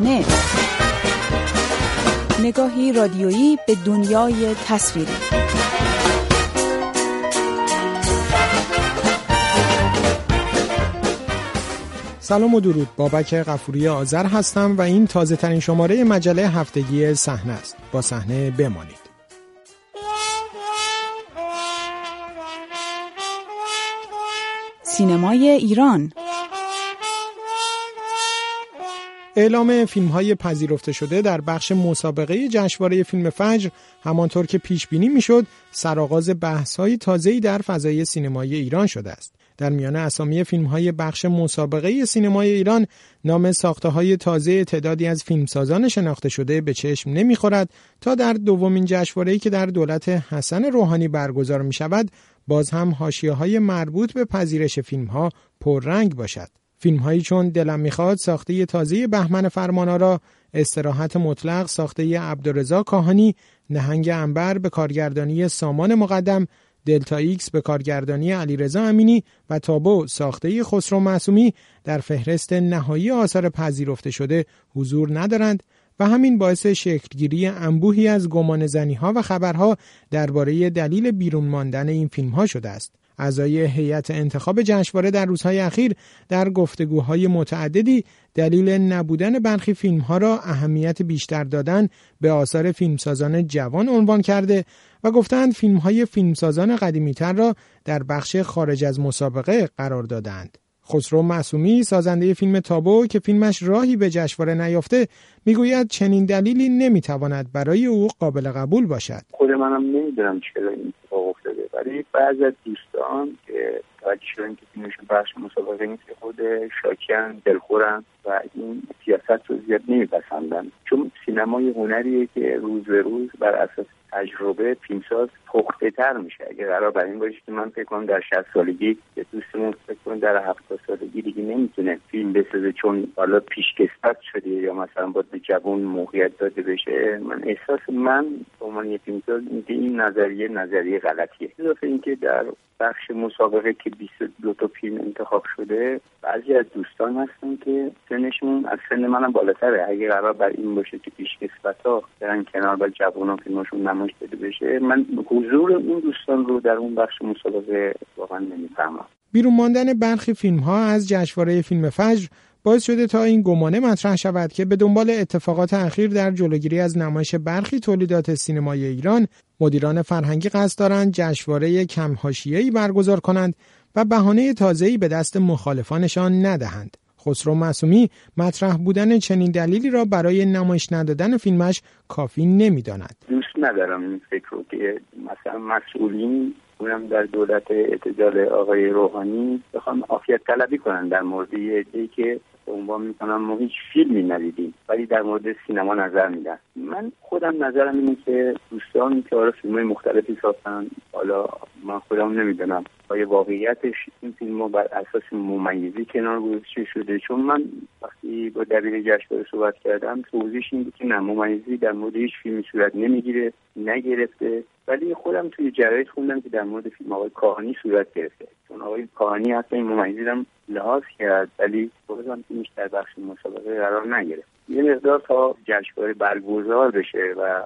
نت نگاهی رادیویی به دنیای تصویری. سلام و درود. بابک قفوری آذر هستم و این تازه ترین شماره مجله هفتگی صحنه است. با صحنه بمانید. سینمای ایران. اعلام فیلم های پذیرفته شده در بخش مسابقه جشنواره فیلم فجر همانطور که پیش بینی می‌شد سرآغاز بحث های تازه‌ای در فضای سینمای ایران شده است. در میان اسامی فیلم های بخش مسابقه سینمای ایران نام ساخته های تازه تعدادی از فیلمسازان شناخته شده به چشم نمی‌خورد تا در دومین جشنواره‌ای که در دولت حسن روحانی برگزار می شود باز هم حاشیه های مربوط به پذیرش فیلم ها پررنگ باشد. فیلم هایی چون دلم می‌خواد ساخته تازه بهمن فرمان‌آرا استراحت مطلق ساخته عبدالرضا کاهانی نهنگ عنبر به کارگردانی سامان مقدم دلتا ایکس به کارگردانی علیرضا امینی و تابو ساخته خسرو معصومی در فهرست نهایی آثار پذیرفته شده حضور ندارند و همین باعث شکلگیری انبوهی از گمان ها و خبرها درباره دلیل بیرون ماندن این فیلم ها شده است. اعضای هیئت انتخاب جشنواره در روزهای اخیر در گفتگوهای متعددی دلیل نبودن برخی فیلم ها را اهمیت بیشتر دادن به آثار فیلمسازان جوان عنوان کرده و گفتند فیلم های فیلمسازان قدیمیتر را در بخش خارج از مسابقه قرار دادند. خسرو معصومی سازنده فیلم تابو که فیلمش راهی به جشنواره نیافته می‌گوید چنین دلیلی نمی‌تواند برای او قابل قبول باشد. خود منم نمی‌دونم چرا این اتفاق افتاده ولی بعضی از دوستان که توجه شدن که فیلمشون بخش مسابقه نیست که خود شاکیان دلخورن و این سیاست رو زیاد نمیپسندن. چون سینمای هنریه که روز به روز بر اساس تجربه فیلمساز پخته تر میشه. اگه قرار بر این باشه که من فکر کنم در 60 سالگی که دوستمون فکر کنم در 70 سالگی دیگه نمی‌تونه فیلم بسازه چون حالا پیشکسوت شده یا مثلا باید به جوان موقعیت داده بشه من احساس من به عنوان یه این نظریه نظریه غلطیه. اضافه اینکه در بخش مسابقه که 22 تا فیلم انتخاب شده بعضی از دوستان هستن که سنشون از سن منم بالاتره. اگه قرار بر این باشه که پیشکسوت ها برن کنار و جوان فیلمشون نمایش داده بشه من حضور اون دوستان رو در اون بخش مسابقه واقعا نمی‌فهمم. بیرون ماندن برخی فیلم ها از جشنواره فیلم فجر باعث شده تا این گمانه مطرح شود که به دنبال اتفاقات اخیر در جلوگیری از نمایش برخی تولیدات سینمای ایران مدیران فرهنگی قصد دارند جشنواره کم برگزار کنند و بهانه تازه‌ای به دست مخالفانشان ندهند. خسرو معصومی مطرح بودن چنین دلیلی را برای نمایش ندادن فیلمش کافی نمی‌داند. دوست ندارم این فکر رو که مثلا مسئولین اونم در دولت اعتدال آقای روحانی بخوام آفیت طلبی کنن در مورد یه که عنوان می‌کنم ما هیچ فیلمی ندیدیم ولی در مورد سینما نظر میدن. من خودم نظرم اینه که دوستان که آره فیلم های مختلفی ساختن حالا من خودم نمی‌دونم. آیا واقعیتش این فیلم بر اساس ممیزی کنار گذاشته شده؟ چون من وقتی با دبیر جشنواره صحبت کردم توضیحش این بود که نه ممیزی در مورد هیچ فیلمی صورت نمی‌گیره نگرفته. ولی خودم توی جراید خوندم که در مورد فیلم آقای کاهانی صورت گرفته. چون آقای کاهانی حتی این ممیزی لحاظ کرد ولی بازم فیلمش در بخش مسابقه قرار نگرفت یه مقدار تا جشنواره برگزار بشه و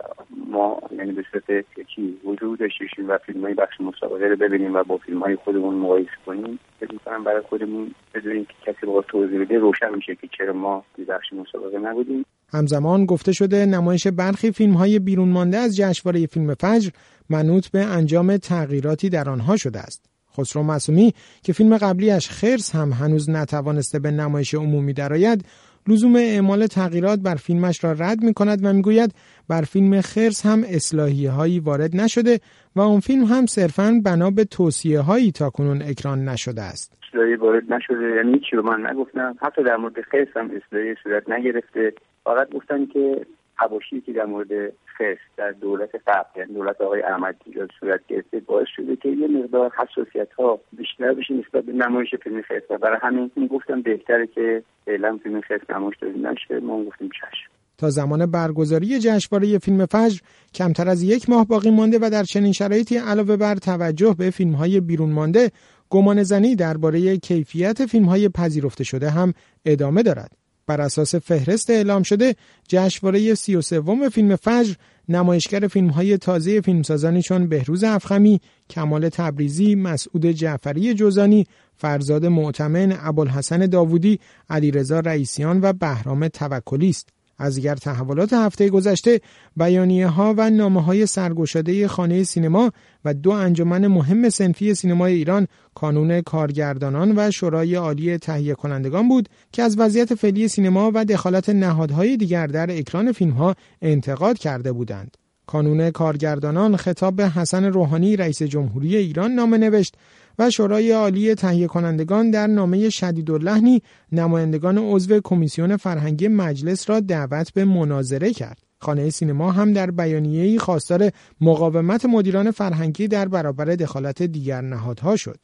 ما یعنی به صورت چی وجود داشته و فیلم های بخش مسابقه رو ببینیم و با فیلم های خودمون مقایسه کنیم فکر کنم برای خودمون بدونیم که کسی با توضیح بده روشن میشه که چرا ما توی بخش مسابقه نبودیم همزمان گفته شده نمایش برخی فیلم های بیرون مانده از جشنواره فیلم فجر منوط به انجام تغییراتی در آنها شده است. خسرو معصومی که فیلم قبلیش خرس هم هنوز نتوانسته به نمایش عمومی درآید لزوم اعمال تغییرات بر فیلمش را رد می کند و می‌گوید بر فیلم خرس هم اصلاحی هایی وارد نشده و اون فیلم هم صرفا بنا به توصیه هایی تا کنون اکران نشده است. اصلاحی وارد نشده یعنی چی رو من نگفتم حتی در مورد خرس هم اصلاحی صورت نگرفته فقط گفتن که حواشی که در مورد خرس در دولت قبل دولت آقای احمد صورت گرفته باعث شده که یه مقدار حساسیت ها بیشتر بشه نسبت به نمایش فیلم خرس. و برای همین گفتم بهتره که فعلا فیلم خرس نمایش داده نشه ما گفتیم چشم. تا زمان برگزاری جشنواره فیلم فجر کمتر از یک ماه باقی مانده و در چنین شرایطی علاوه بر توجه به فیلم های بیرون مانده گمان زنی درباره کیفیت فیلم های پذیرفته شده هم ادامه دارد. بر اساس فهرست اعلام شده جشنواره سی و سوم فیلم فجر نمایشگر فیلم های تازه فیلمسازانی چون بهروز افخمی، کمال تبریزی، مسعود جعفری جوزانی، فرزاد معتمن، ابوالحسن داوودی، علیرضا رئیسیان و بهرام توکلی است. از دیگر تحولات هفته گذشته بیانیه ها و نامه های سرگشاده خانه سینما و دو انجمن مهم سنفی سینمای ایران کانون کارگردانان و شورای عالی تهیه کنندگان بود که از وضعیت فعلی سینما و دخالت نهادهای دیگر در اکران فیلم ها انتقاد کرده بودند. کانون کارگردانان خطاب به حسن روحانی رئیس جمهوری ایران نامه نوشت و شورای عالی تهیه کنندگان در نامه شدیداللحنی نمایندگان عضو کمیسیون فرهنگی مجلس را دعوت به مناظره کرد. خانه سینما هم در بیانیه‌ای خواستار مقاومت مدیران فرهنگی در برابر دخالت دیگر نهادها شد.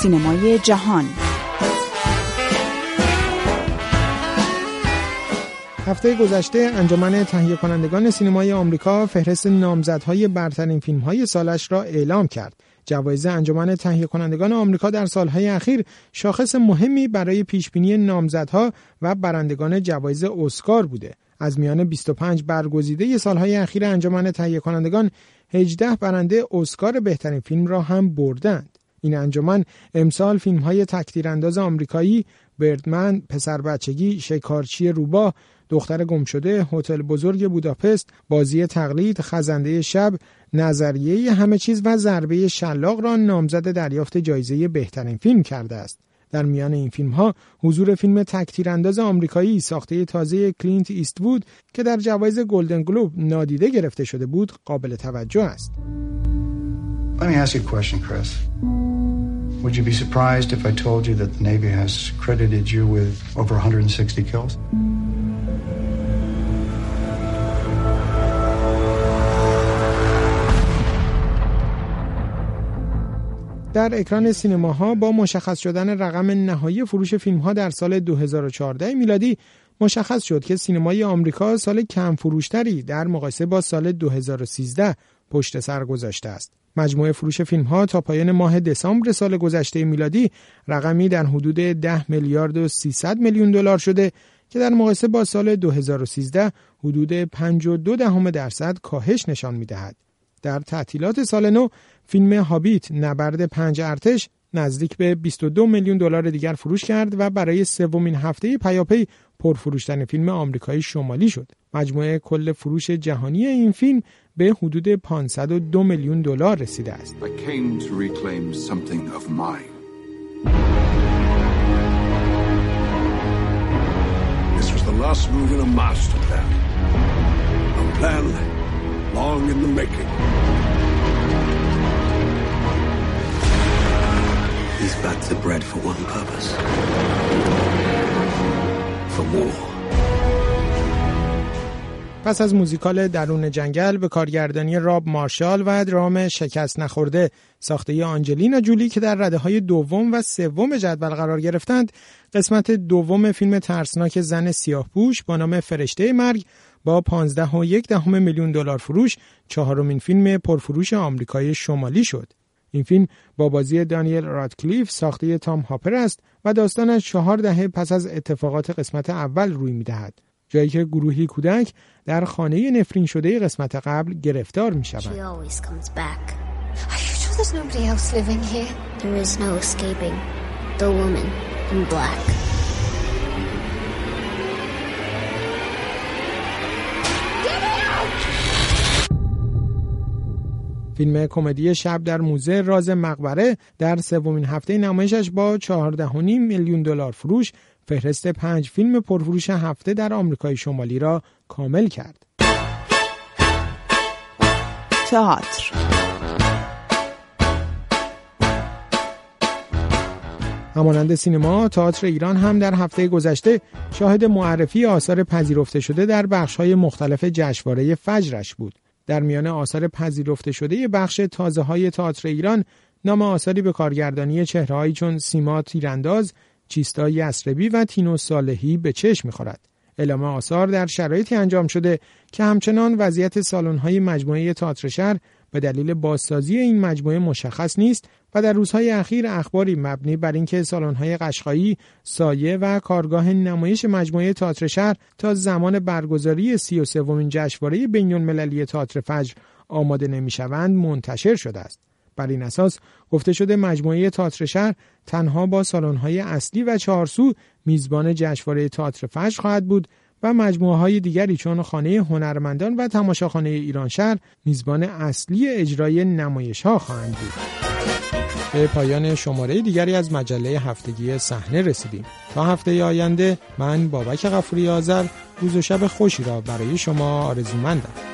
سینمای جهان هفته گذشته انجمن تهیه کنندگان سینمای آمریکا فهرست نامزدهای برترین فیلمهای سالش را اعلام کرد. جوایز انجمن تهیه کنندگان آمریکا در سالهای اخیر شاخص مهمی برای پیشبینی نامزدها و برندگان جوایز اسکار بوده. از میان 25 برگزیده سالهای اخیر انجمن تهیه کنندگان 18 برنده اسکار بهترین فیلم را هم بردند. این انجمن امسال فیلم های تکتیرانداز آمریکایی بردمن، پسر بچگی، شکارچی روباه، دختر گم شده، هتل بزرگ بوداپست، بازی تقلید، خزنده شب، نظریه همه چیز و ضربه شلاق را نامزد دریافت جایزه بهترین فیلم کرده است. در میان این فیلم ها حضور فیلم تکتیرانداز آمریکایی ساخته تازه کلینت ایستوود که در جوایز گلدن گلوب نادیده گرفته شده بود قابل توجه است. Let me ask you. Would you be surprised if I told you that the Navy has credited you with over 160 kills? در اکران سینماها با مشخص شدن رقم نهایی فروش فیلم ها در سال 2014 میلادی مشخص شد که سینمای آمریکا سال کم فروشتری در مقایسه با سال 2013 پشت سر گذاشته است. مجموع فروش فیلم ها تا پایان ماه دسامبر سال گذشته میلادی رقمی در حدود 10 میلیارد و 300 میلیون دلار شده که در مقایسه با سال 2013 حدود 52 دهم درصد کاهش نشان می‌دهد. در تعطیلات سال نو فیلم هابیت نبرد پنج ارتش نزدیک به 22 میلیون دلار دیگر فروش کرد و برای سومین هفته پیاپی پرفروشترین فیلم آمریکایی شمالی شد. مجموعه کل فروش جهانی این فیلم به حدود 502 میلیون دلار رسیده است. long in the making. These bats are bred for one purpose. For war. پس از موزیکال درون جنگل به کارگردانی راب مارشال و درام شکست نخورده ساخته آنجلینا جولی که در رده های دوم و سوم جدول قرار گرفتند قسمت دوم فیلم ترسناک زن سیاه پوش با نام فرشته مرگ با 15 و یک دهم میلیون دلار فروش چهارمین فیلم پرفروش آمریکای شمالی شد. این فیلم با بازی دانیل رادکلیف ساخته تام هاپر است و داستانش چهار دهه پس از اتفاقات قسمت اول روی می‌دهد. جایی که گروهی کودک در خانه نفرین شده قسمت قبل گرفتار می شود. فیلم کمدی شب در موزه راز مقبره در سومین هفته نمایشش با 14.5 میلیون دلار فروش فهرست پنج فیلم پرفروش هفته در آمریکای شمالی را کامل کرد. تئاتر همانند سینما تئاتر ایران هم در هفته گذشته شاهد معرفی آثار پذیرفته شده در بخش‌های مختلف جشنواره فجرش بود. در میان آثار پذیرفته شده بخش تازه های تئاتر ایران نام آثاری به کارگردانی چهرههایی چون سیما تیرانداز، چیستا یسربی و تینو صالحی به چشم می‌خورد. اعلام آثار در شرایطی انجام شده که همچنان وضعیت سالن‌های مجموعه تئاتر شهر به دلیل بازسازی این مجموعه مشخص نیست و در روزهای اخیر اخباری مبنی بر اینکه سالن‌های قشقایی، سایه و کارگاه نمایش مجموعه تئاتر شهر تا زمان برگزاری 33 ومین جشنواره بین‌المللی تئاتر فجر آماده نمی‌شوند منتشر شده است. بر این اساس گفته شده مجموعه تئاتر شهر تنها با سالن‌های اصلی و چهارسو میزبان جشنواره تئاتر فجر خواهد بود و مجموعه های دیگری چون خانه هنرمندان و تماشاخانه ایران شهر میزبان اصلی اجرای نمایش ها خواهند بود. به پایان شماره دیگری از مجله هفتگی صحنه رسیدیم. تا هفته آینده من بابک غفوری آذر روز و شب خوشی را برای شما آرزومندم.